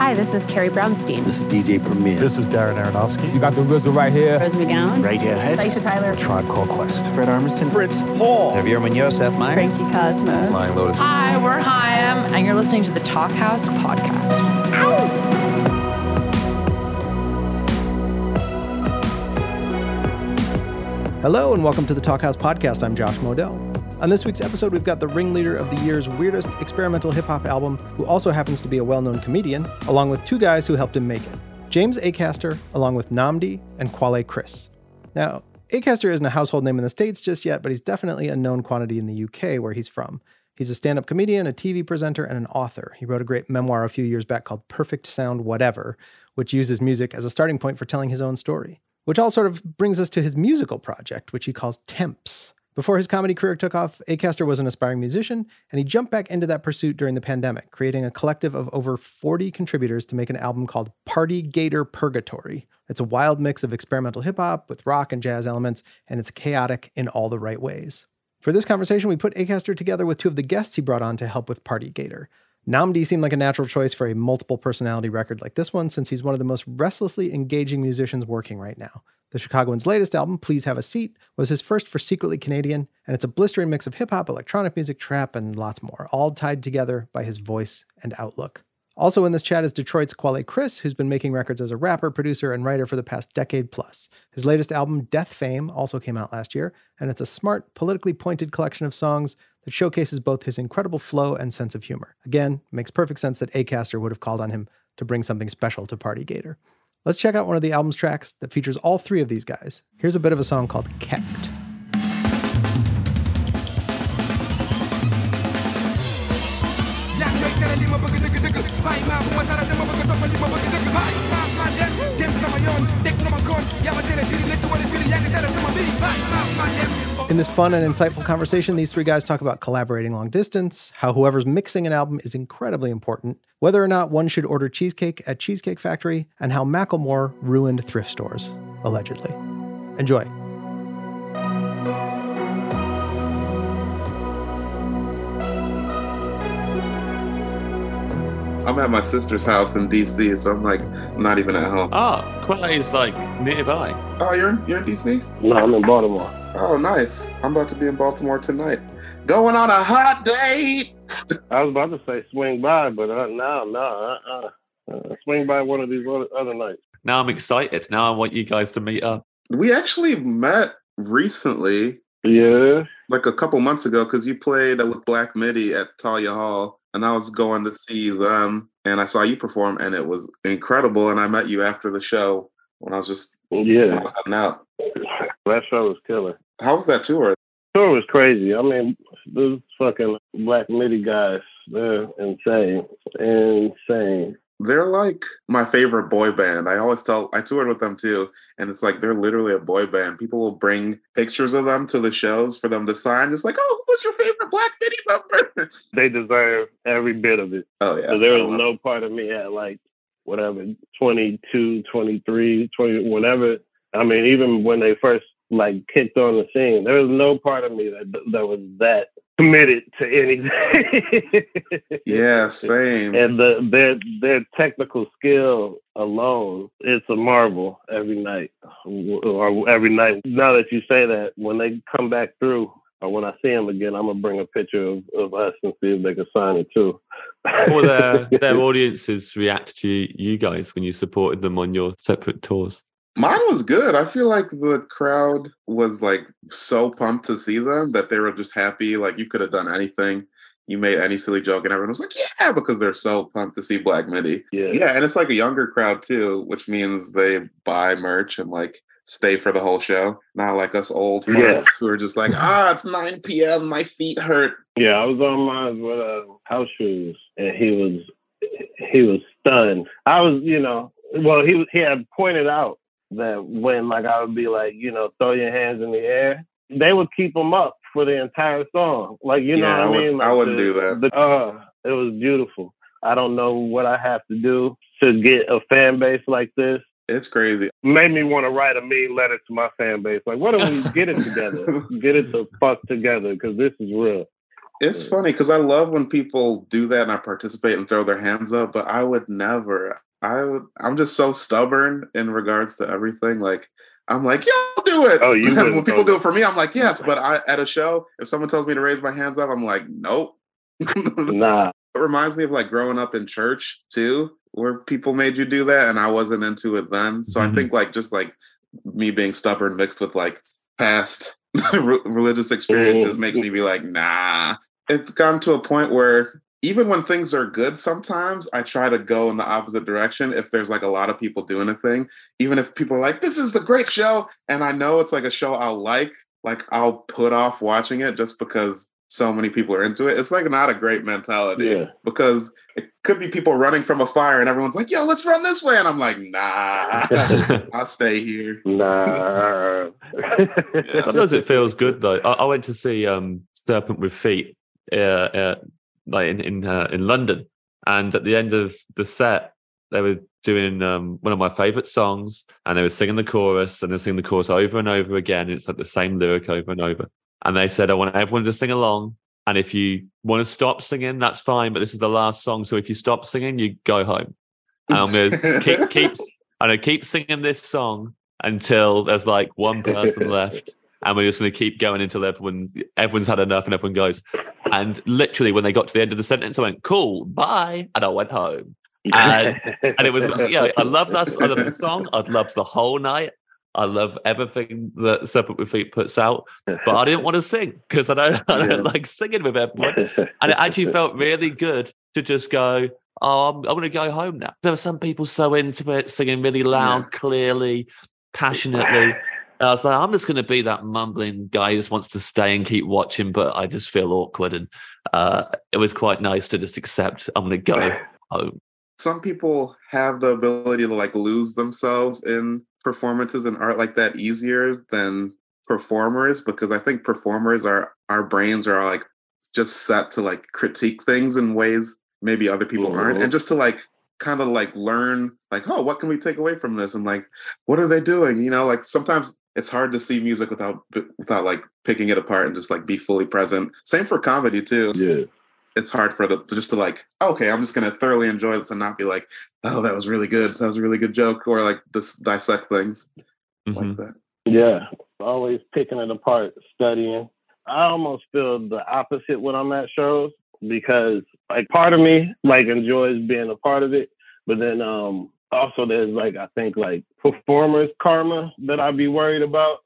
Hi, this is Carrie Brownstein. This is DJ Premier. This is Darren Aronofsky. You got the RZA right here. Rose McGowan. Right Radiohead. Aisha Tyler. Tribe Called Quest. Fred Armisen. Fritz Paul. Javier Munoz. Seth Meyers. Frankie Cosmos. Flying Lotus. Hi, we're Haim, and you're listening to the Talkhouse podcast. Ow! Hello and welcome to the Talkhouse Podcast. I'm Josh Modell. On this week's episode, we've got the ringleader of the year's weirdest experimental hip hop album, who also happens to be a well known comedian, along with two guys who helped him make it James Acaster, along with Nnamdi and Quelle Chris. Now, Acaster isn't a household name in the States just yet, but he's definitely a known quantity in the UK, where he's from. He's a stand up comedian, a TV presenter, and an author. He wrote a great memoir a few years back called Perfect Sound Whatever, which uses music as a starting point for telling his own story. Which all sort of brings us to his musical project, which he calls Temps. Before his comedy career took off, Acaster was an aspiring musician, and he jumped back into that pursuit during the pandemic, creating a collective of over 40 contributors to make an album called Party Gator Purgatory. It's a wild mix of experimental hip hop with rock and jazz elements, and it's chaotic in all the right ways. For this conversation, we put Acaster together with two of the guests he brought on to help with Party Gator. Nnamdi seemed like a natural choice for a multiple personality record like this one, since he's one of the most restlessly engaging musicians working right now. The Chicagoan's latest album, Please Have a Seat, was his first for Secretly Canadian, and it's a blistering mix of hip hop, electronic music, trap, and lots more, all tied together by his voice and outlook. Also in this chat is Detroit's Quelle Chris, who's been making records as a rapper, producer, and writer for the past decade plus. His latest album, Death Fame, also came out last year, and it's a smart, politically pointed collection of songs that showcases both his incredible flow and sense of humor. Again, makes perfect sense that Acaster would have called on him to bring something special to Party Gator. Let's check out one of the album's tracks that features all three of these guys. Here's a bit of a song called Kept. In this fun and insightful conversation, these three guys talk about collaborating long distance, how whoever's mixing an album is incredibly important, whether or not one should order cheesecake at Cheesecake Factory, and how Macklemore ruined thrift stores, allegedly. Enjoy. I'm at my sister's house in DC, so I'm like not even at home. Ah, oh, Quelle is like nearby. Oh, you're in, you're in DC? No, I'm in Baltimore. Oh, nice. I'm about to be in Baltimore tonight. Going on a hot date. I was about to say swing by, but uh, no, no, uh, uh, swing by one of these other, other nights. Now I'm excited. Now I want you guys to meet up. We actually met recently. Yeah. Like a couple months ago, because you played with Black MIDI at Thalia Hall and I was going to see them and I saw you perform and it was incredible. And I met you after the show when I was just yeah I was out. That show was killer. How was that tour? Tour was crazy. I mean, those fucking Black MIDI guys, they're insane. Insane they're like my favorite boy band. I always tell I toured with them too, and it's like they're literally a boy band. People will bring pictures of them to the shows for them to sign. Just like, oh, who's your favorite Black MIDI member? They deserve every bit of it. Oh yeah. So there was no part of me at like whatever 22, 23, 20, whatever. I mean, even when they first like kicked on the scene, there was no part of me that that was that committed to anything. yeah, same. And the their their technical skill alone, it's a marvel every night or every night. Now that you say that, when they come back through or when I see them again, I'm gonna bring a picture of, of us and see if they can sign it too. or their their audiences react to you guys when you supported them on your separate tours? Mine was good. I feel like the crowd was like so pumped to see them that they were just happy. Like you could have done anything. You made any silly joke and everyone was like, yeah, because they're so pumped to see Black MIDI. Yeah. Yeah. And it's like a younger crowd too, which means they buy merch and like stay for the whole show. Not like us old friends yeah. who are just like, ah, it's 9 p.m. My feet hurt. Yeah, I was on mine with uh, house shoes and he was he was stunned. I was, you know, well, he he had pointed out that when like I would be like, you know, throw your hands in the air, they would keep them up for the entire song. Like you yeah, know what I, I mean? Like I wouldn't the, do that. The, uh, it was beautiful. I don't know what I have to do to get a fan base like this. It's crazy. Made me want to write a mean letter to my fan base. Like, what do we get it together? get it the fuck together because this is real. It's funny because I love when people do that and I participate and throw their hands up, but I would never. I would. I'm just so stubborn in regards to everything. Like I'm like, yeah, I'll do it. Oh, you when people do it for me, I'm like, yes. But I at a show, if someone tells me to raise my hands up, I'm like, nope. Nah. It reminds me of like growing up in church too, where people made you do that, and I wasn't into it then. So I Mhm. think like just like me being stubborn mixed with like past re- religious experiences makes me be like, nah. It's gotten to a point where even when things are good, sometimes I try to go in the opposite direction. If there's like a lot of people doing a thing, even if people are like, "This is a great show," and I know it's like a show I'll like, like I'll put off watching it just because so many people are into it. It's like not a great mentality Yeah. because it could be people running from a fire and everyone's like, yo, let's run this way. And I'm like, nah, I'll stay here. Nah. Sometimes it feels good though. I, I went to see um, Serpent with Feet, uh, uh, like in in, uh, in London, and at the end of the set, they were doing um, one of my favorite songs, and they were singing the chorus, and they were singing the chorus over and over again. It's like the same lyric over and over. And they said, "I want everyone to sing along." And if you want to stop singing, that's fine. But this is the last song, so if you stop singing, you go home. And I'm gonna keep keep and I keep singing this song until there's like one person left, and we're just going to keep going until everyone's everyone's had enough and everyone goes. And literally, when they got to the end of the sentence, I went, "Cool, bye," and I went home. And- And it was, yeah, I love that. I love the song. I'd loved the whole night. I love everything that Serpent with Feet puts out, but I didn't want to sing because I don't, I don't like singing with everyone. And it actually felt really good to just go, oh, I'm, I'm going to go home now. There were some people so into it, singing really loud, clearly, passionately. And I was like, I'm just going to be that mumbling guy who just wants to stay and keep watching, but I just feel awkward. And uh, it was quite nice to just accept I'm going to go home. Some people have the ability to like lose themselves in performances and art like that easier than performers because I think performers are our brains are like just set to like critique things in ways maybe other people aren't Mhm. and just to like kind of like learn like oh what can we take away from this? and like what are they doing? You know like sometimes it's hard to see music without without like picking it apart and just like be fully present. Same for comedy too. Yeah. it's hard for the just to like okay i'm just gonna thoroughly enjoy this and not be like oh that was really good. That was a really good joke or like this dissect things Mhm. like that. Yeah, always picking it apart, studying. I almost feel the opposite when I'm at shows because like part of me like enjoys being a part of it, but then um also there's like I think like performers karma that I'd be worried about.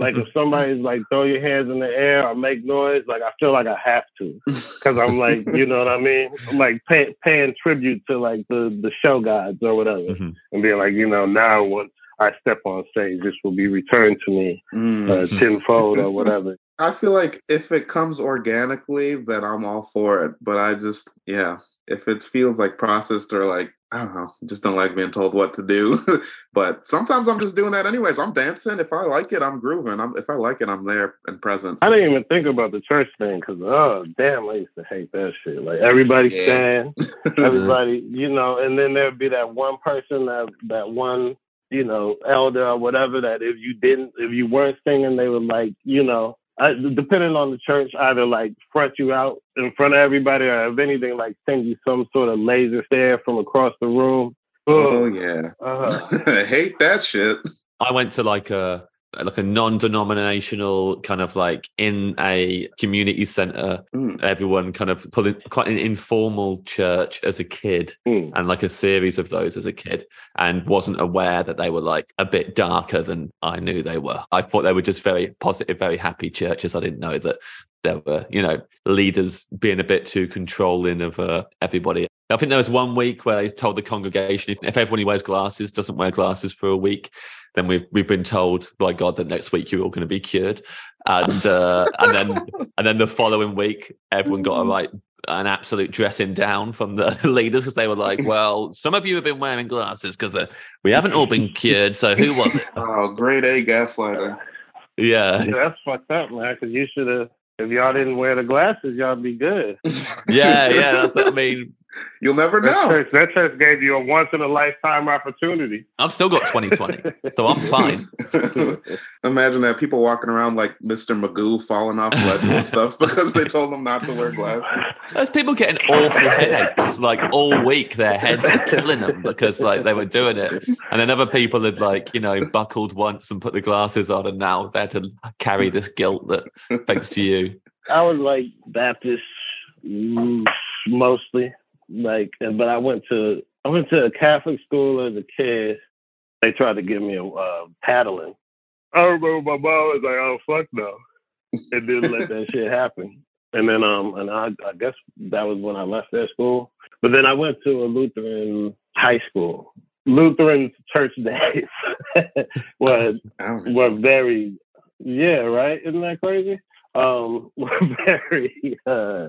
Like if somebody's like throw your hands in the air or make noise, like I feel like I have to because I'm like you know what I mean. I'm like pay, paying tribute to like the the show gods or whatever, Mhm. and being like you know now when I step on stage, this will be returned to me Mm. uh, tenfold or whatever. I feel like if it comes organically then i'm all for it but i just yeah if it feels like processed or like i don't know just don't like being told what to do. But sometimes i'm just doing that anyways. I'm dancing. If i like it i'm grooving. I'm, if i like it i'm there and present I didn't even think about the church thing because oh damn, I used to hate that shit. Like everybody Yeah. stand, everybody, you know, and then there'd be that one person that that one, you know, elder or whatever that if you didn't, if you weren't singing, they would like, you know, I, depending on the church, either like front you out in front of everybody, or if anything, like send you some sort of laser stare from across the room. oh yeah. Uh, i hate that shit. I went to like a like a non-denominational kind of like in a community center Mm. everyone kind of pulling quite an informal church as a kid hmm. and like a series of those as a kid and wasn't aware that they were like a bit darker than I knew they were. I thought they were just very positive, very happy churches. I didn't know that there were, you know, leaders being a bit too controlling of uh, everybody. I think there was one week where they told the congregation if, if everyone who wears glasses doesn't wear glasses for a week, then we've we've been told by God that next week you're all going to be cured. And uh, and then and then the following week, everyone got a like an absolute dressing down from the leaders because they were like, "Well, some of you have been wearing glasses because we haven't all been cured. So who was it?" oh grade a gaslighter. Yeah, Yeah, that's fucked up, man. Because you should have. If y'all didn't wear the glasses, y'all be good. yeah, yeah. That's what I mean. You'll never That know. church, that church gave you a once in a lifetime opportunity. I've still got 2020, so I'm fine. Imagine that people walking around like Mr. Magoo falling off ledges and stuff because they told them not to wear glasses. There's people getting awful headaches like all week. Their heads are killing them because like they were doing it, and then other people had like you know buckled once and put the glasses on, and now they're to carry this guilt that thanks to you. I was like Baptist mm, mostly, like, but I went to I went to a Catholic school as a kid. They tried to give me a uh, paddling. I remember my mom was like, "Oh fuck no," and didn't let that shit happen. And then, um, and I, I guess that was when I left that school. But then I went to a Lutheran high school. Lutheran church days were I were very, yeah, right. Isn't that crazy? Um, were very, uh,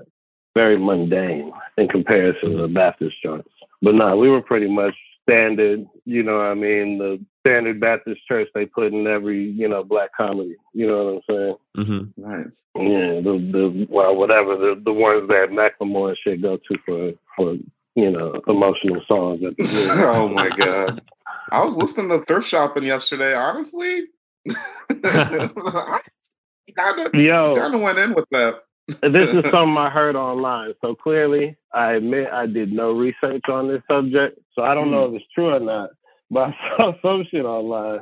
very mundane in comparison to the Baptist joints. But no, we were pretty much standard. You know, what I mean, the standard Baptist church they put in every, you know, black comedy. You know what I'm saying? Mm-hmm. Nice. Yeah, the the well, whatever the the ones that Macklemore and shit go to for for you know emotional songs. At the oh my god. I was listening to thrift shopping yesterday. Honestly, I kind of Yo, kind of went in with that. This is something I heard online. So clearly, I admit I did no research on this subject. So I don't know if it's true or not. But I saw some shit online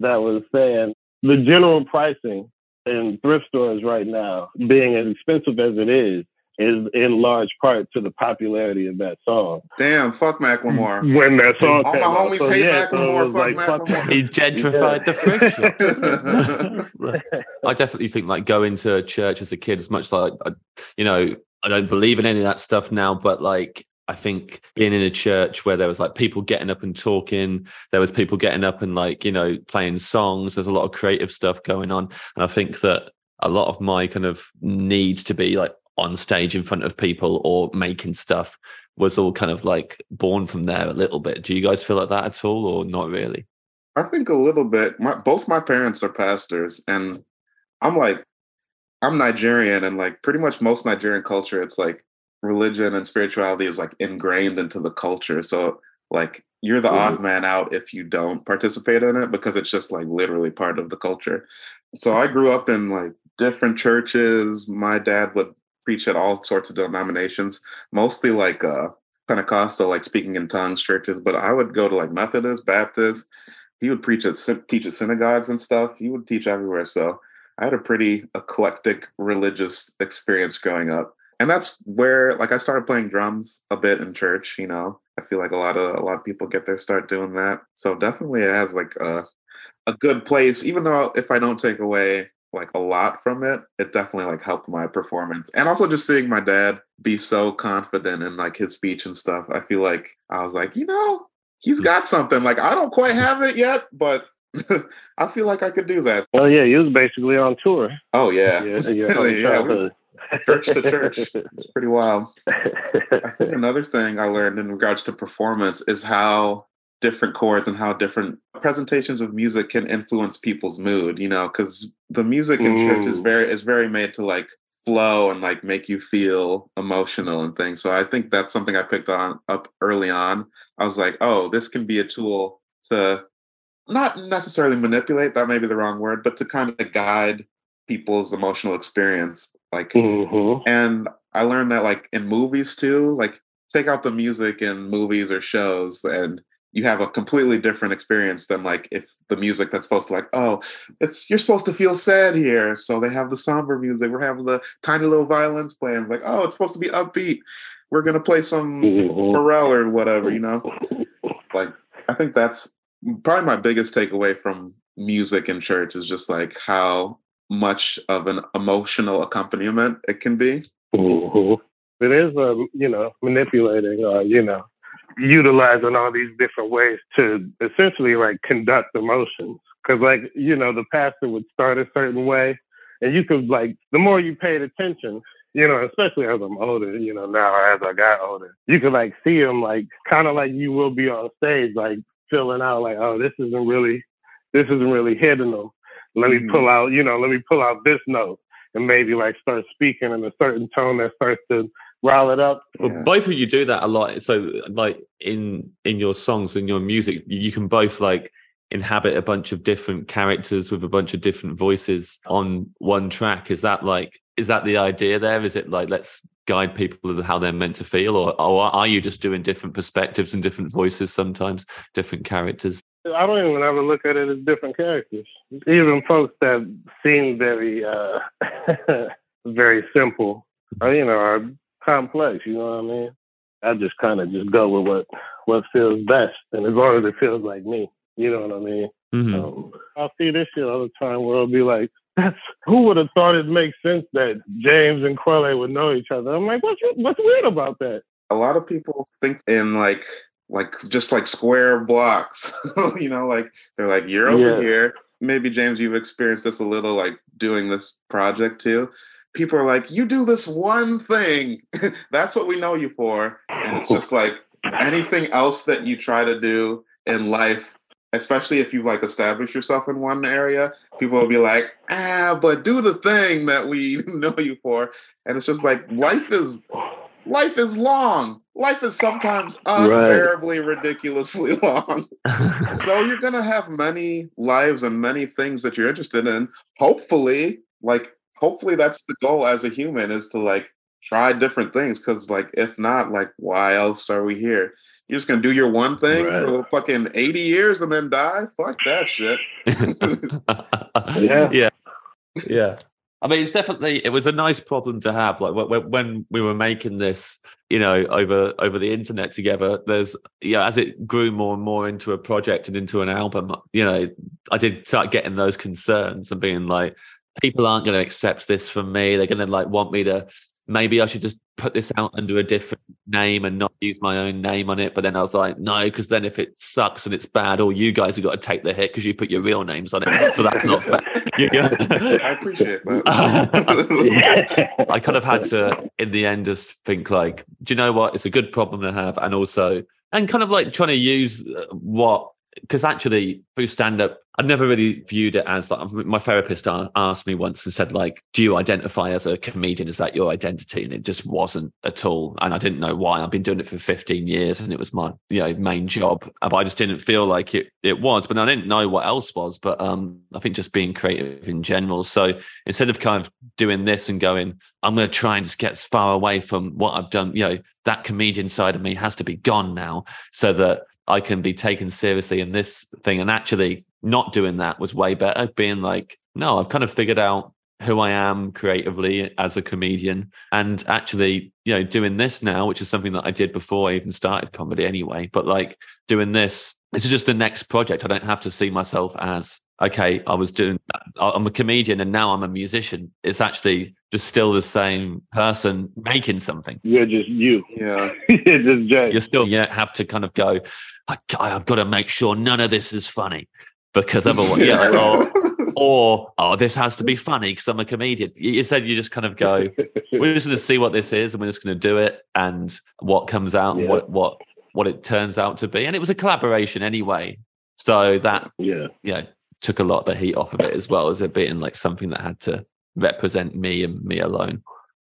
that was saying the general pricing in thrift stores right now, being as expensive as it is, is in large part to the popularity of that song. Damn, fuck Macklemore. When that song All my came out. homies So, hate yeah, so it Macklemore, was fuck like, fuck Macklemore. He gentrified the thrift shop. I definitely think like going to church as a kid is much like I- you know I don't believe in any of that stuff now, but like I think being in a church where there was like people getting up and talking, there was people getting up and like you know playing songs. There's a lot of creative stuff going on, and I think that a lot of my kind of need to be like on stage in front of people or making stuff was all kind of like born from there a little bit. Do you guys feel like that at all, or not really? I think a little bit. My both my parents are pastors, and I'm like, I'm Nigerian, and like pretty much most Nigerian culture, it's like religion and spirituality is like ingrained into the culture. So like you're the odd mm-hmm. man out if you don't participate in it because it's just like literally part of the culture. So mm-hmm. I grew up in like different churches. My dad would preach at all sorts of denominations, mostly like uh Pentecostal, like speaking in tongues churches, but I would go to like Methodist, Baptist. He would preach at teach at synagogues and stuff. He would teach everywhere. So I had a pretty eclectic religious experience growing up. And that's where like I started playing drums a bit in church, you know. I feel like a lot of a lot of people get their start doing that. So definitely it has like a a good place, even though if I don't take away like a lot from it, it definitely like helped my performance. And also just seeing my dad be so confident in like his speech and stuff. I feel like I was like, you know, he's got something. Like I don't quite have it yet, but I feel like I could do that. Oh yeah, you was basically on tour. Oh yeah. Yeah, Yeah, we- church to church. It's pretty wild. I think another thing I learned in regards to performance is how different chords and how different presentations of music can influence people's mood, you know, because the music in church is Mm. very is very made to like flow and like make you feel emotional and things. So I think that's something I picked on up early on. I was like, oh, this can be a tool to not necessarily manipulate, that may be the wrong word, but to kind of guide people's emotional experience. Like Mhm. and I learned that like in movies too, like take out the music in movies or shows and you have a completely different experience than like if the music that's supposed to like, oh, it's you're supposed to feel sad here. So they have the somber music. We're having the tiny little violins playing, like, oh, it's supposed to be upbeat. We're gonna play some Mhm. Pharrell or whatever, you know? Like I think that's probably my biggest takeaway from music in church is just like how much of an emotional accompaniment it can be. Mhm. It is, um, you know, manipulating, or you know, utilizing all these different ways to essentially like conduct emotions. Because, like, you know, the pastor would start a certain way, and you could like the more you paid attention, you know, especially as I'm older, you know, now as I got older, you could like see him like kind of like you will be on stage, like filling out like, oh, this isn't really, this isn't really hitting them. Let me Mhm. pull out, you know, let me pull out this note and maybe like start speaking in a certain tone that starts to rile it up. Well, Yeah. both of you do that a lot. So, like in in your songs and your music, you can both like inhabit a bunch of different characters with a bunch of different voices on one track. Is that like is that the idea there? Is it like let's guide people to how they're meant to feel, or or are you just doing different perspectives and different voices sometimes, different characters? I don't even ever look at it as different characters. Even folks that seem very, uh, very simple, are, you know, are complex. You know what I mean? I just kind of just go with what what feels best, and as long as it feels like me, you know what I mean. Mhm. Um, I'll see this shit all the time where it'll be like, "That's who would have thought it makes sense that James and Quelle would know each other." I'm like, "What's what's weird about that?" a lot of people think in like like just like square blocks you know like they're like you're over Yeah. here maybe james you've experienced this a little like doing this project too people are like you do this one thing that's what we know you for and it's just like anything else that you try to do in life especially if you've like established yourself in one area people will be like ah but do the thing that we know you for and it's just like life is life is long. Life is sometimes unbearably ridiculously long. so you're gonna have many lives and many things that you're interested in. Hopefully, like hopefully that's the goal as a human is to like try different things. Cause like if not, like why else are we here? You're just gonna do your one thing Right. for fucking 80 years and then die? Fuck that shit. Yeah. yeah, yeah. I mean, it's definitely it was a nice problem to have. Like when, when we were making this, you know, over over the internet together. There's yeah, as it grew more and more into a project and into an album, you know, I did start getting those concerns and being like, people aren't going to accept this from me. They're going to like want me to. Maybe I should just put this out under a different name and not use my own name on it. But then I was like, no, because then if it sucks and it's bad, all you guys have got to take the hit because you put your real names on it. So that's not fair. I appreciate that. I kind of had to, in the end, just think like, do you know what? It's a good problem to have, and also, and kind of like trying to use uh, what because actually through stand up, I've never really viewed it as like my therapist asked me once and said like, "Do you identify as a comedian? Is that your identity?" And it just wasn't at all, and I didn't know why. I've been doing it for 15 years, and it was my you know main job, but I just didn't feel like it it was. But I didn't know what else was. But um, I think just being creative in general. So instead of kind of doing this and going, I'm going to try and just get as far away from what I've done. You know, that comedian side of me has to be gone now, so that I can be taken seriously in this thing. And actually, not doing that was way better. Being like, no, I've kind of figured out who I am creatively as a comedian, and actually, you know, doing this now, which is something that I did before I even started comedy anyway. But like doing this, this is just the next project. I don't have to see myself as okay. I was doing. I'm a comedian, and now I'm a musician. It's actually just still the same person making something. You're just you. yeah. You're just Jay. You're still you don't have to kind of go. I, I've got to make sure none of this is funny because otherwise, yeah, or, or oh, this has to be funny because I'm a comedian. You you said you just kind of go. We're just going to see what this is, and we're just going to do it, and what comes out, and what what what it turns out to be. And it was a collaboration anyway, so that yeah. yeah, took a lot of the heat off of it as well as it being like something that had to represent me and me alone.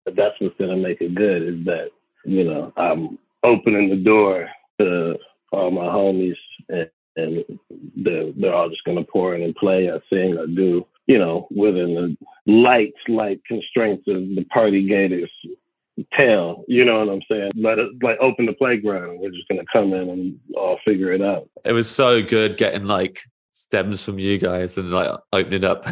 But that's what's gonna make it good is that, you know, I'm opening the door to all my homies and, and they're they're all just gonna pour in and play or sing or do, you know, within the light, light constraints of the party gators tell, you know what I'm saying? Let it like open the playground we're just gonna come in and all figure it out. It was so good getting like stems from you guys and like opening up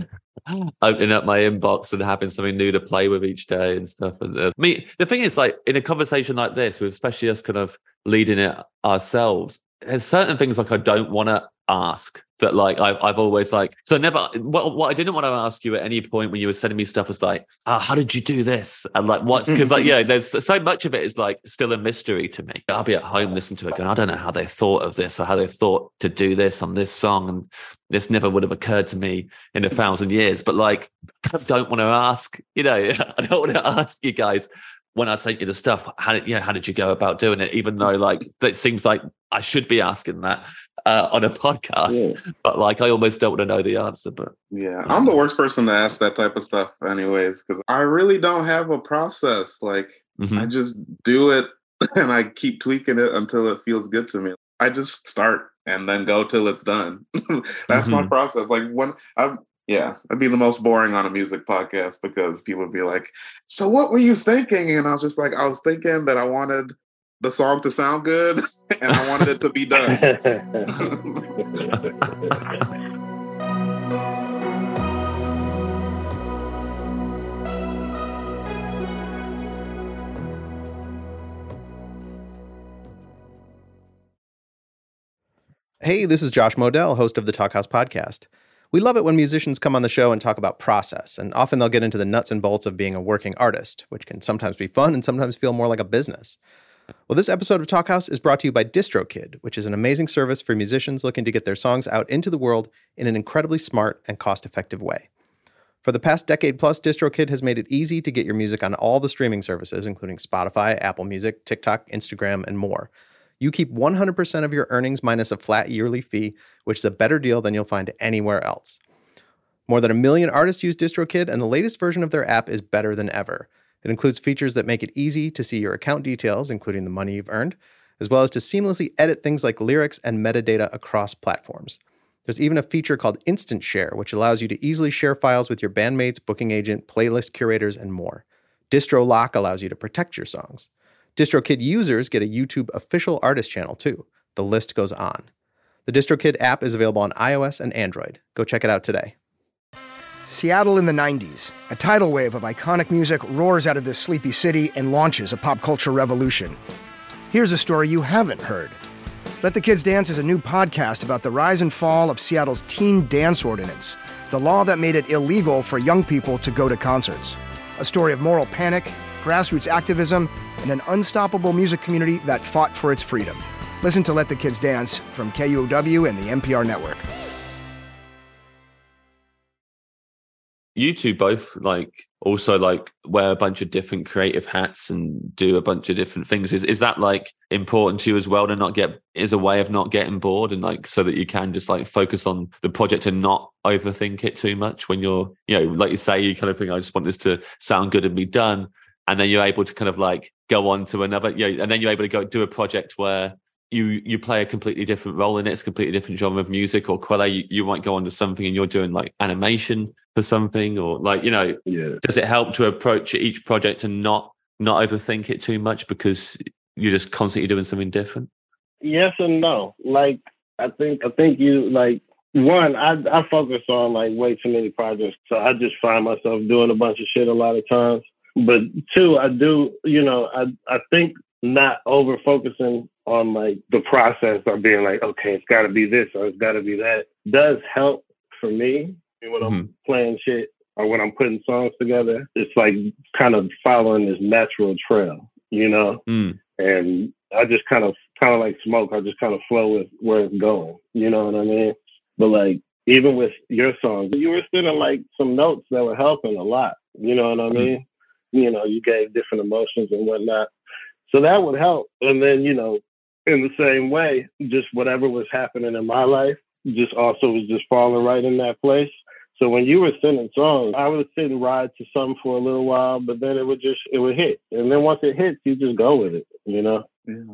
opening up my inbox and having something new to play with each day and stuff and uh, me the thing is like in a conversation like this with especially us kind of leading it ourselves there's certain things like i don't want to ask that like I've, I've always like so never what, what i didn't want to ask you at any point when you were sending me stuff was like ah, how did you do this? And like what's because like yeah there's so much of it is like still a mystery to me. I'll be at home listening to it going i don't know how they thought of this or how they thought to do this on this song and this never would have occurred to me in a thousand years. But like i don't want to ask you know i don't want to ask you guys when I sent you the stuff, how did, yeah, how did you go about doing it? Even though like it seems like I should be asking that uh, on a podcast, Yeah. but like I almost don't want to know the answer. But Yeah, I'm the worst person to ask that type of stuff, anyways, because I really don't have a process. Like, Mhm. I just do it and I keep tweaking it until it feels good to me. I just start and then go till it's done. That's my Mhm. process. Like when I'm yeah, I'd be the most boring on a music podcast because people would be like, So what were you thinking? And I was just like, I was thinking that I wanted the song to sound good and I wanted it to be done. Hey, this is Josh Modell, host of the Talkhouse podcast. We love it when musicians come on the show and talk about process, and often they'll get into the nuts and bolts of being a working artist, which can sometimes be fun and sometimes feel more like a business. Well, this episode of Talkhouse is brought to you by DistroKid, which is an amazing service for musicians looking to get their songs out into the world in an incredibly smart and cost effective way. For the past decade plus, DistroKid has made it easy to get your music on all the streaming services, including Spotify, Apple Music, TikTok, Instagram, and more. You keep 100% of your earnings minus a flat yearly fee, which is a better deal than you'll find anywhere else. More than a million artists use DistroKid, and the latest version of their app is better than ever. It includes features that make it easy to see your account details, including the money you've earned, as well as to seamlessly edit things like lyrics and metadata across platforms. There's even a feature called Instant Share, which allows you to easily share files with your bandmates, booking agent, playlist curators, and more. Distro Lock allows you to protect your songs. DistroKid users get a YouTube official artist channel too. The list goes on. The DistroKid app is available on iOS and Android. Go check it out today. Seattle in the 90s. A tidal wave of iconic music roars out of this sleepy city and launches a pop culture revolution. Here's a story you haven't heard. Let the Kids Dance is a new podcast about the rise and fall of Seattle's teen dance ordinance, the law that made it illegal for young people to go to concerts. A story of moral panic, grassroots activism, and an unstoppable music community that fought for its freedom. Listen to Let the Kids Dance from KUOW and the NPR network. You two both like also like wear a bunch of different creative hats and do a bunch of different things. Is is that like important to you as well to not get is a way of not getting bored and like so that you can just like focus on the project and not overthink it too much when you're you know like you say you kind of think i just want this to sound good and be done. And then you're able to kind of like go on to another you know and then you're able to go do a project where you you play a completely different role in it. It's a completely different genre of music. Or Quelle, you, you might go on to something and you're doing like animation for something, or like you know, yeah. does it help to approach each project and not not overthink it too much because you're just constantly doing something different? Yes and no. Like I think I think you like one, I I focus on like way too many projects. So I just find myself doing a bunch of shit a lot of times. But two, I do, you know, I I think not over focusing on like the process of being like, okay, it's gotta be this or it's gotta be that does help for me when I'm Mhm. playing shit or when I'm putting songs together. It's like kind of following this natural trail, you know? Mm. and I just kind of kind of like smoke. I just kind of flow with where it's going. You know what I mean? But like even with your songs, you were sending like some notes that were helping a lot. You know what I mean? You know, you gave different emotions and whatnot, so that would help. And then you know, in the same way, just whatever was happening in my life, just also was just falling right in that place. So when you were sending songs, I would sit and ride to something for a little while, but then it would just it would hit, and then once it hits, you just go with it. You know?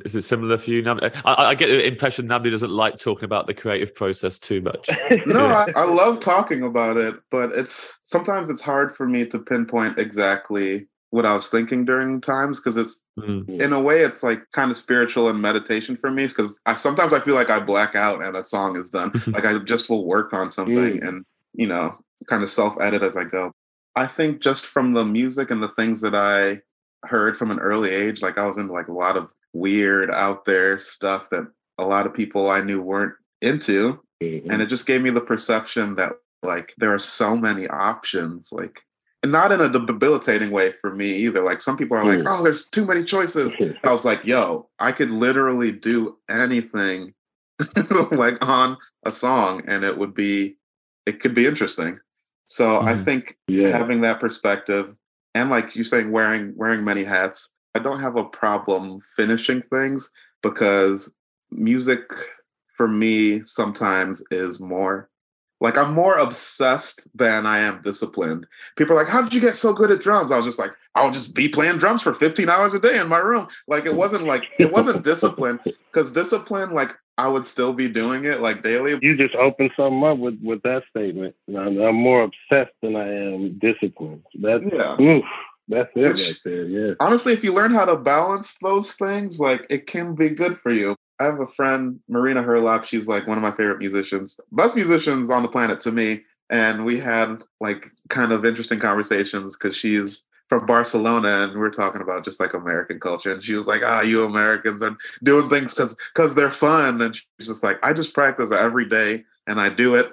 Is it similar for you? Nam- I, I get the impression Nabby doesn't like talking about the creative process too much. No, I, I love talking about it, but it's sometimes it's hard for me to pinpoint exactly what I was thinking during times because it's Mm. in a way it's like kind of spiritual and meditation for me because I sometimes I feel like I black out and a song is done. like I just will work on something Mm. and you know kind of self edit as I go. I think just from the music and the things that I heard from an early age, like I was into like a lot of weird out there stuff that a lot of people I knew weren't into and it just gave me the perception that like there are so many options like and not in a debilitating way for me either like some people are like Mm. oh there's too many choices i was like yo i could literally do anything like on a song and it would be it could be interesting so i Mhm. think yeah. having that perspective and like you saying wearing wearing many hats i don't have a problem finishing things because music for me sometimes is more Like I'm more obsessed than I am disciplined. People are like, "How did you get so good at drums?" I was just like, "I'll just be playing drums for 15 hours a day in my room." Like it wasn't like it wasn't discipline because discipline, like I would still be doing it like daily. You just opened something up with with that statement. I'm, I'm more obsessed than I am disciplined. That's Yeah. oof, that's it Which- right there. Yeah. honestly, if you learn how to balance those things, like it can be good for you. I have a friend, Marina Herlop. She's like one of my favorite musicians, best musicians on the planet to me. And we had like kind of interesting conversations because she's from Barcelona and we are talking about just like American culture. And she was like, ah, you Americans are doing things because because they're fun. And she's just like, I just practice every day and I do it.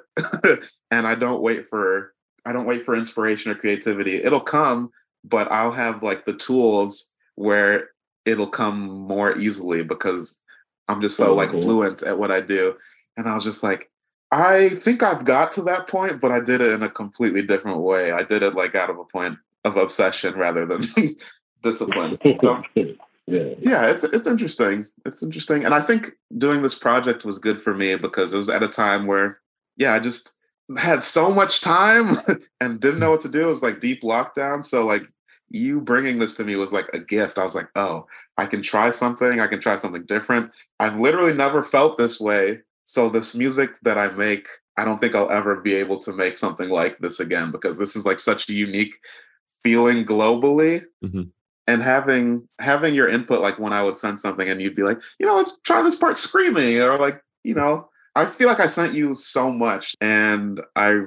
and I don't wait for I don't wait for inspiration or creativity. It'll come, but I'll have like the tools where it'll come more easily because I'm just so like Mhm. fluent at what I do. And I was just like, I think I've got to that point, but I did it in a completely different way. I did it like out of a point of obsession rather than discipline. So yeah. yeah, it's it's interesting. It's interesting. And I think doing this project was good for me because it was at a time where, yeah, I just had so much time and didn't know what to do. It was like deep lockdown. So like you bringing this to me was like a gift. I was like, oh, I can try something. I can try something different. I've literally never felt this way. So this music that I make, I don't think I'll ever be able to make something like this again because this is like such a unique feeling globally Mhm. and having having your input like when i would send something and you'd be like you know let's try this part screaming or like you know i feel like i sent you so much and i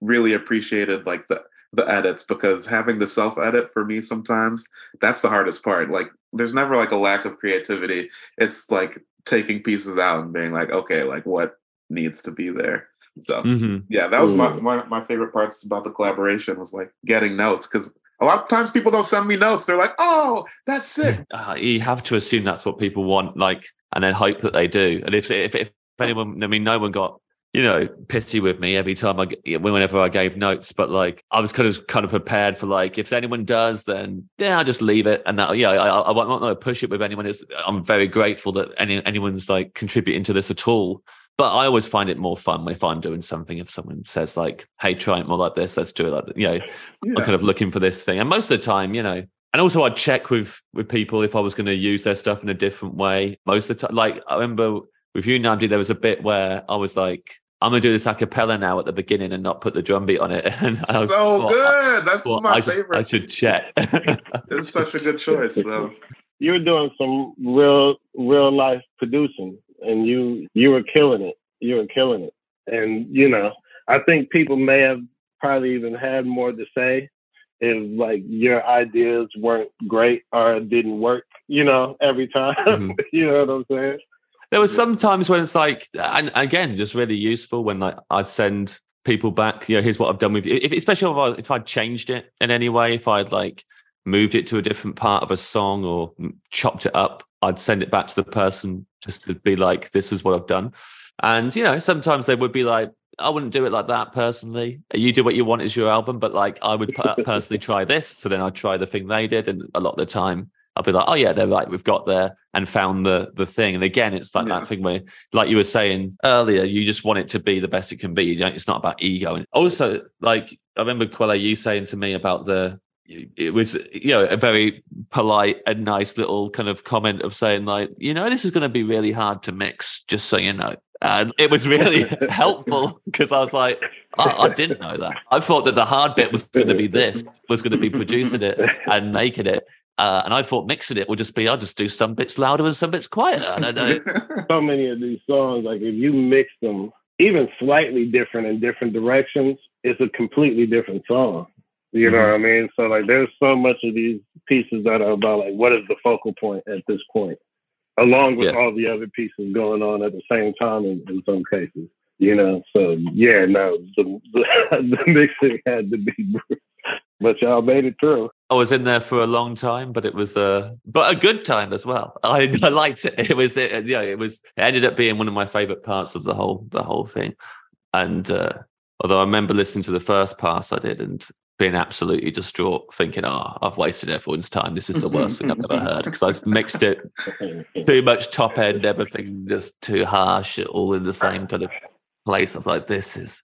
really appreciated like the the edits because having the self edit for me sometimes that's the hardest part like there's never like a lack of creativity. It's like taking pieces out and being like okay like what needs to be there? So hmm yeah that was my, my my favorite parts about the collaboration was like getting notes because a lot of times people don't send me notes. They're like oh that's sick. uh, you have to assume that's what people want, like, and then hope that they do. And if if, if anyone, I mean, no one got you know pissy with me every time I whenever I gave notes, but like I was kind of kind of prepared for like if anyone does, then yeah, I'll just leave it. And that, yeah, I, I, I won't not gonna push it with anyone. It's, I'm very grateful that any anyone's like contributing to this at all. But I always find it more fun if I'm doing something. If someone says like, "Hey, try it more like this. Let's do it like that." You know, I'm kind of looking for this thing. And most of the time, you know, and also I'd check with with people if I was going to use their stuff in a different way. Most of the time, like I remember with you, Nnamdi, there was a bit where I was like, I'm going to do this a cappella now at the beginning and not put the drum beat on it. And I was- so thought, good that's thought my I should, favorite I should check. it's such a good choice though You were doing some real real life producing and you you were killing it. You were killing it. And you know, I think people may have probably even had more to say if like your ideas weren't great or didn't work, you know, every time. Mhm. you know what I'm saying? There were some times when it's like, and again, just really useful when like I'd send people back. You know, here's what I've done with you. If, especially if, I, if I'd changed it in any way, if I'd like moved it to a different part of a song or chopped it up, I'd send it back to the person just to be like, "This is what I've done." And you know, sometimes they would be like, "I wouldn't do it like that personally. You do what you want is your album, but like I would personally try this." So then I'd try the thing they did, and a lot of the time. I'll be like, oh yeah, they're right. We've got there and found the the thing. And again, it's like Yeah. that thing where, like you were saying earlier, you just want it to be the best it can be. You don't, it's not about ego. And also, like I remember Quella, you saying to me about the, it was you know a very polite and nice little kind of comment of saying like, you know, this is going to be really hard to mix, just so you know. And it was really helpful because I was like, I, I didn't know that. I thought that the hard bit was going to be this, was going to be producing it and making it. Uh, and I thought mixing it would just be I'll just do some bits louder and some bits quieter. I don't know. so many of these songs, like if you mix them even slightly different in different directions, it's a completely different song. You know Mhm. what I mean? So like there's so much of these pieces that are about like what is the focal point at this point, along with Yeah. all the other pieces going on at the same time in, in some cases. You know, so yeah, no, the, the, the mixing had to be, but y'all made it through. I was in there for a long time, but it was a but a good time as well. I, I liked it. It was it, yeah, it was it ended up being one of my favorite parts of the whole the whole thing. And uh, although I remember listening to the first pass I did and being absolutely distraught, thinking, "Oh, I've wasted everyone's time. This is the worst thing I've ever heard." Because I mixed it too much top end, everything just too harsh, all in the same kind of place. I was like, "This is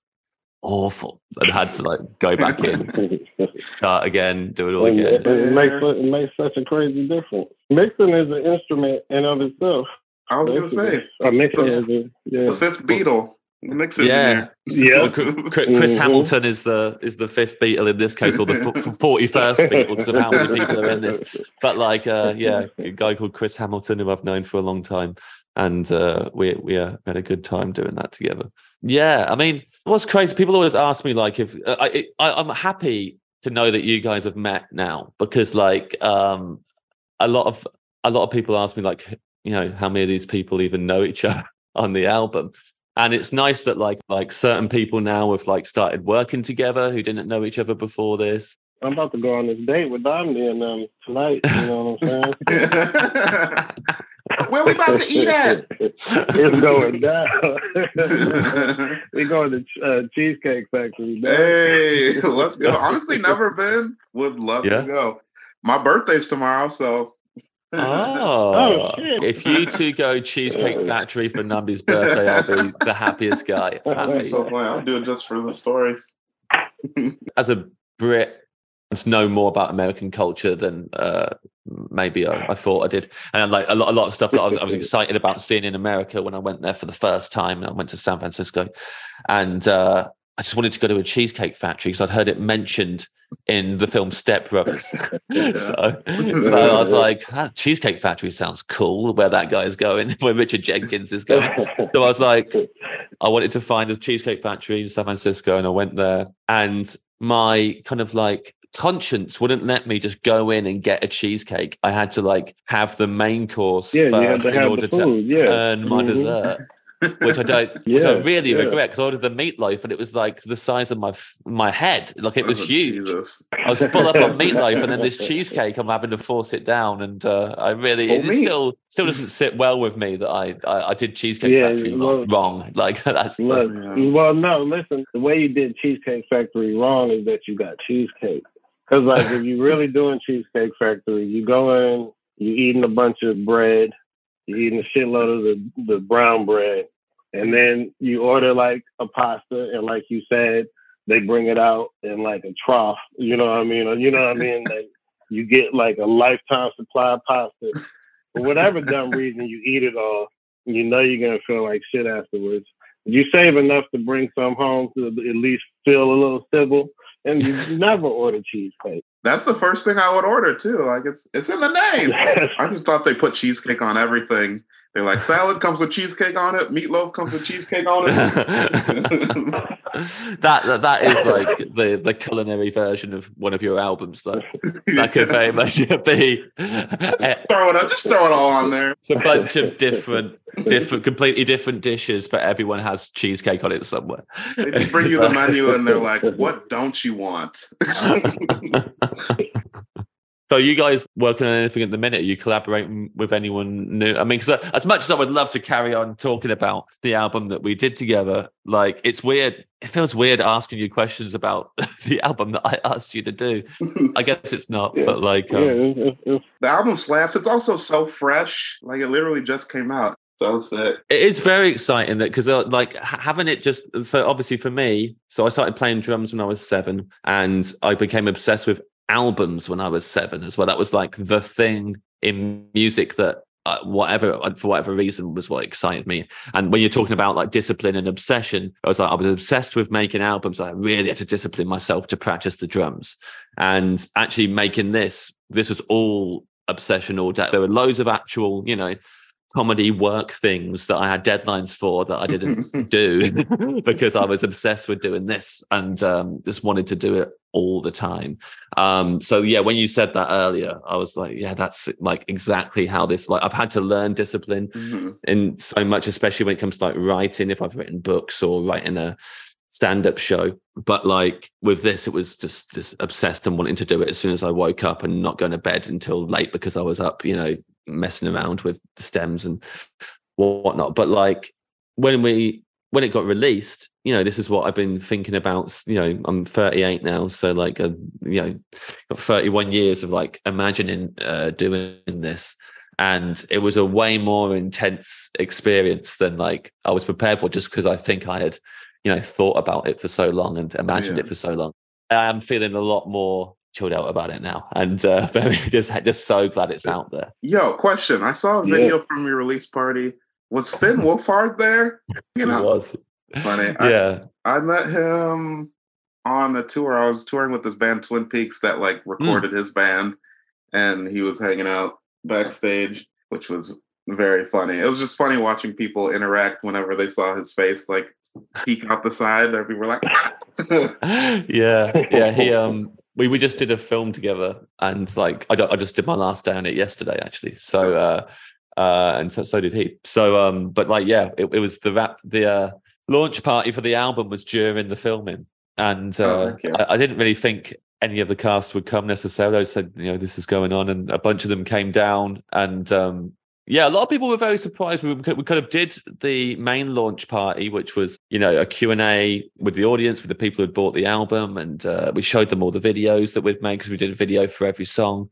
awful and had to like go back in, start again, do it all And again. It, it makes it makes such a crazy difference. Mixing is an instrument in of itself. I was gonna say a mixing the- is a, yeah. the fifth Beatle, the mix Yeah. yeah. Chris Chris Mhm. Hamilton is the is the fifth Beatle in this case, or the forty first Beatle because of how many people are in this. But like, uh, yeah, a guy called Chris Hamilton who I've known for a long time, and uh, we we uh, had a good time doing that together. Yeah, I mean, what's crazy? People always ask me like if uh, I, I I'm happy to know that you guys have met now because like um a lot of a lot of people ask me like you know how many of these people even know each other on the album and it's nice that like like certain people now have like started working together who didn't know each other before this I'm about to go on this date with Dominic and um tonight. You know what I'm saying? Where we about to eat at? it's going down. we going to uh, Cheesecake Factory. man. hey, let's go. Honestly, never been. Would love Yeah. to go. My birthday's tomorrow, so oh, shit. if you two go cheesecake factory for Nnamdi's birthday i'll be the happiest guy Happy. so fun. I'll do it just for the story. as a brit to know more about American culture than uh, maybe I, I thought I did, and like a lot, a lot of stuff that I was, I was excited about seeing in America when I went there for the first time. I went to San Francisco, and uh, I just wanted to go to a cheesecake factory because I'd heard it mentioned in the film Step Brothers. so, so I was like, Cheesecake Factory sounds cool. Where that guy is going, where Richard Jenkins is going. So I was like, I wanted to find a cheesecake factory in San Francisco, and I went there. And my kind of like conscience wouldn't let me just go in and get a cheesecake. I had to like have the main course yeah, first in order the to. Yeah. earn my Mhm. dessert. Which I don't, which I really yeah. regret because I ordered the meatloaf and it was like the size of my my head, like it was Oh, huge. Jesus. I was full up on meatloaf, and then this cheesecake, I'm having to force it down, and uh, I really Full it still still doesn't sit well with me that I I, I did cheesecake Yeah, factory well- wrong. Like that's the- Look, Yeah. well, no, listen. The way you did Cheesecake Factory wrong is that you got cheesecake. Because like, if you're really doing Cheesecake Factory, you go in, you eating a bunch of bread, you eating a shitload of the the brown bread, and then you order like a pasta, and like you said, they bring it out in like a trough. You know what I mean? You know what I mean? Like you get like a lifetime supply of pasta. For whatever dumb reason, you eat it all. You know you're gonna feel like shit afterwards. You save enough to bring some home to at least feel a little civil, and you never order cheesecake. That's the first thing I would order too. Like it's it's in the name. I just thought they put cheesecake on everything. They're like salad comes with cheesecake on it, meatloaf comes with cheesecake on it. that, that that is like the the culinary version of one of your albums. Though that could very much be Just throw it up, just throw it all on there. It's a bunch of different, different, completely different dishes, but everyone has cheesecake on it somewhere. They just bring you the menu and they're like, "What don't you want?" So you guys working on anything at the minute? Are you collaborating with anyone new? I mean, because as much as I would love to carry on talking about the album that we did together, like it's weird. It feels weird asking you questions about the album that I asked you to do. I guess it's not, Yeah. but like, um, it's, it's, the album slaps. It's also so fresh. Like it literally just came out. So sick. It is very exciting that because uh, like having it just so obviously for me, so I started playing drums when I was seven, and I became obsessed with albums when I was seven as well. That was like the thing in music that uh, whatever for whatever reason was what excited me. And when you're talking about like discipline and obsession, I was like I was obsessed with making albums. I really had to discipline myself to practice the drums, and actually making this. This was all obsession all day. There were loads of actual, you know comedy work things that I had deadlines for that I didn't do because I was obsessed with doing this and um, just wanted to do it all the time. Um, so yeah, when you said that earlier, I was like, yeah, that's like exactly how this. Like I've had to learn discipline Mhm. in so much, especially when it comes to like writing. If I've written books or writing a stand-up show, but like with this, it was just just obsessed and wanting to do it as soon as I woke up and not going to bed until late because I was up, you know, messing around with the stems and whatnot. But like when we when it got released, you know, this is what I've been thinking about. You know, I'm 38 now, so like, uh, you know, got 31 years of like imagining uh, doing this, and it was a way more intense experience than like I was prepared for, just because I think I had you know thought about it for so long and imagined Yeah. it for so long. I'm feeling a lot more chilled out about it now, and uh, just just so glad it's out there. Yo, question. I saw a Yeah. video from your release party. Was Finn Wolfhard there? You It know, was funny. Yeah. I met him on a tour. I was touring with this band Twin Peaks that like Hmm. recorded his band, and he was hanging out backstage, which was very funny. It was just funny watching people interact whenever they saw his face, like peek out the side. And people were like, yeah, yeah. He um, we we just did a film together, and like I I just did my last day on it yesterday actually. So uh, uh, and so, so did he. So um, but like yeah, it, it was the rap the uh, launch party for the album was during the filming, and Oh, uh, okay. I, I didn't really think any of the cast would come necessarily. I said you know this is going on, and a bunch of them came down, and um, yeah, a lot of people were very surprised. We, we kind of did the main launch party, which was, you know, a Q&A with the audience, with the people who'd bought the album. And uh, we showed them all the videos that we'd made because we did a video for every song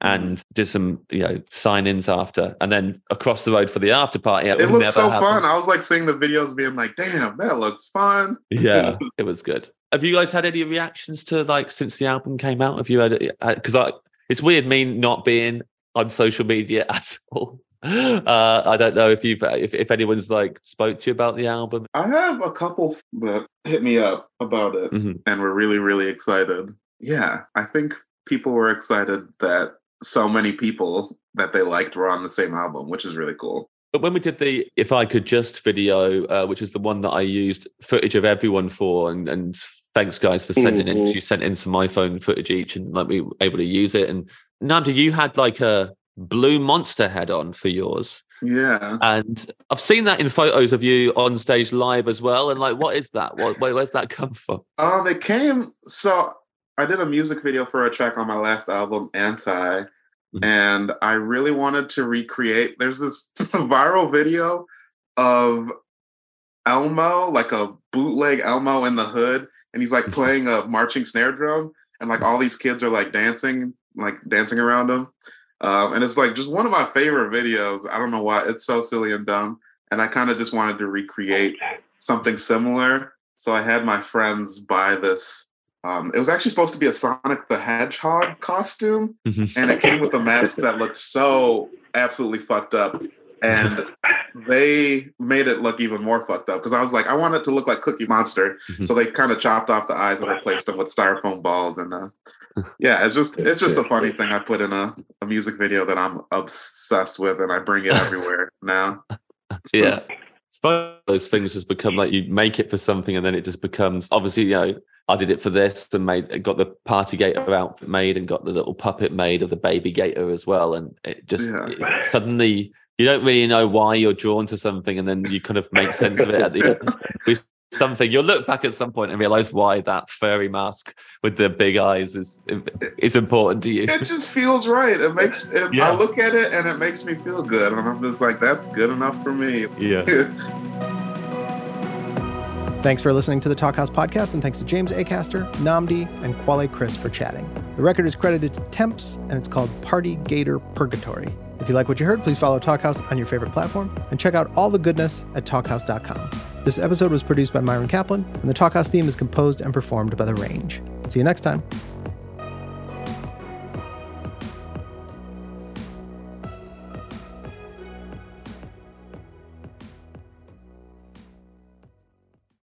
and did some, you know, sign-ins after. And then across the road for the after party. it looked so fun. I was like seeing the videos being like, damn, that looks fun. Yeah, it was good. Have you guys had any reactions to like since the album came out? Have you had because like it's weird me not being on social media at all. Uh, I don't know if you've if, if anyone's like spoke to you about the album. I have a couple that hit me up about it Mhm. and were really, really excited. Yeah, I think people were excited that so many people that they liked were on the same album, which is really cool. But when we did the "If I Could Just" video, uh, which is the one that I used footage of everyone for, and and thanks guys for sending in. Mhm. You sent in some iPhone footage each, and like we were able to use it. And Nnamdi, you had like a blue monster head on for yours. Yeah. And I've seen that in photos of you on stage live as well. And like, what is that? What, where's that come from? Um, it came so I did a music video for a track on my last album, Anti, and I really wanted to recreate. There's this viral video of Elmo, like a bootleg Elmo in the hood, and he's like playing a marching snare drum, and like all these kids are like dancing, like dancing around him. Um, and it's like just one of my favorite videos. I don't know why it's so silly and dumb. And I kind of just wanted to recreate something similar. So I had my friends buy this. Um, it was actually supposed to be a Sonic the Hedgehog costume, and it came with a mask that looked so absolutely fucked up. And they made it look even more fucked up because I was like, I want it to look like Cookie Monster. So they kind of chopped off the eyes and replaced them with styrofoam balls. And uh, yeah, it's just it's just a funny thing I put in a, a music video that I'm obsessed with, and I bring it everywhere now. yeah. It's funny, those things just become like you make it for something and then it just becomes obviously, you know, I did it for this and made got the party gator outfit made and got the little puppet made of the baby gator as well. And it just Yeah. it- suddenly you don't really know why you're drawn to something and then you kind of make sense of it at the end with something. You'll look back at some point and realize why that furry mask with the big eyes is is important to you. It just feels right. It makes it, Yeah. I look at it and it makes me feel good, and I'm just like, that's good enough for me. Yeah. Thanks for listening to the Talkhouse podcast, and thanks to James Acaster, Nnamdi, and Quelle Chris for chatting. The record is credited to Temps, and it's called Party Gator Purgatory. If you like what you heard, please follow Talkhouse on your favorite platform and check out all the goodness at talkhouse.com. This episode was produced by Myron Kaplan, and the Talkhouse theme is composed and performed by The Range. See you next time.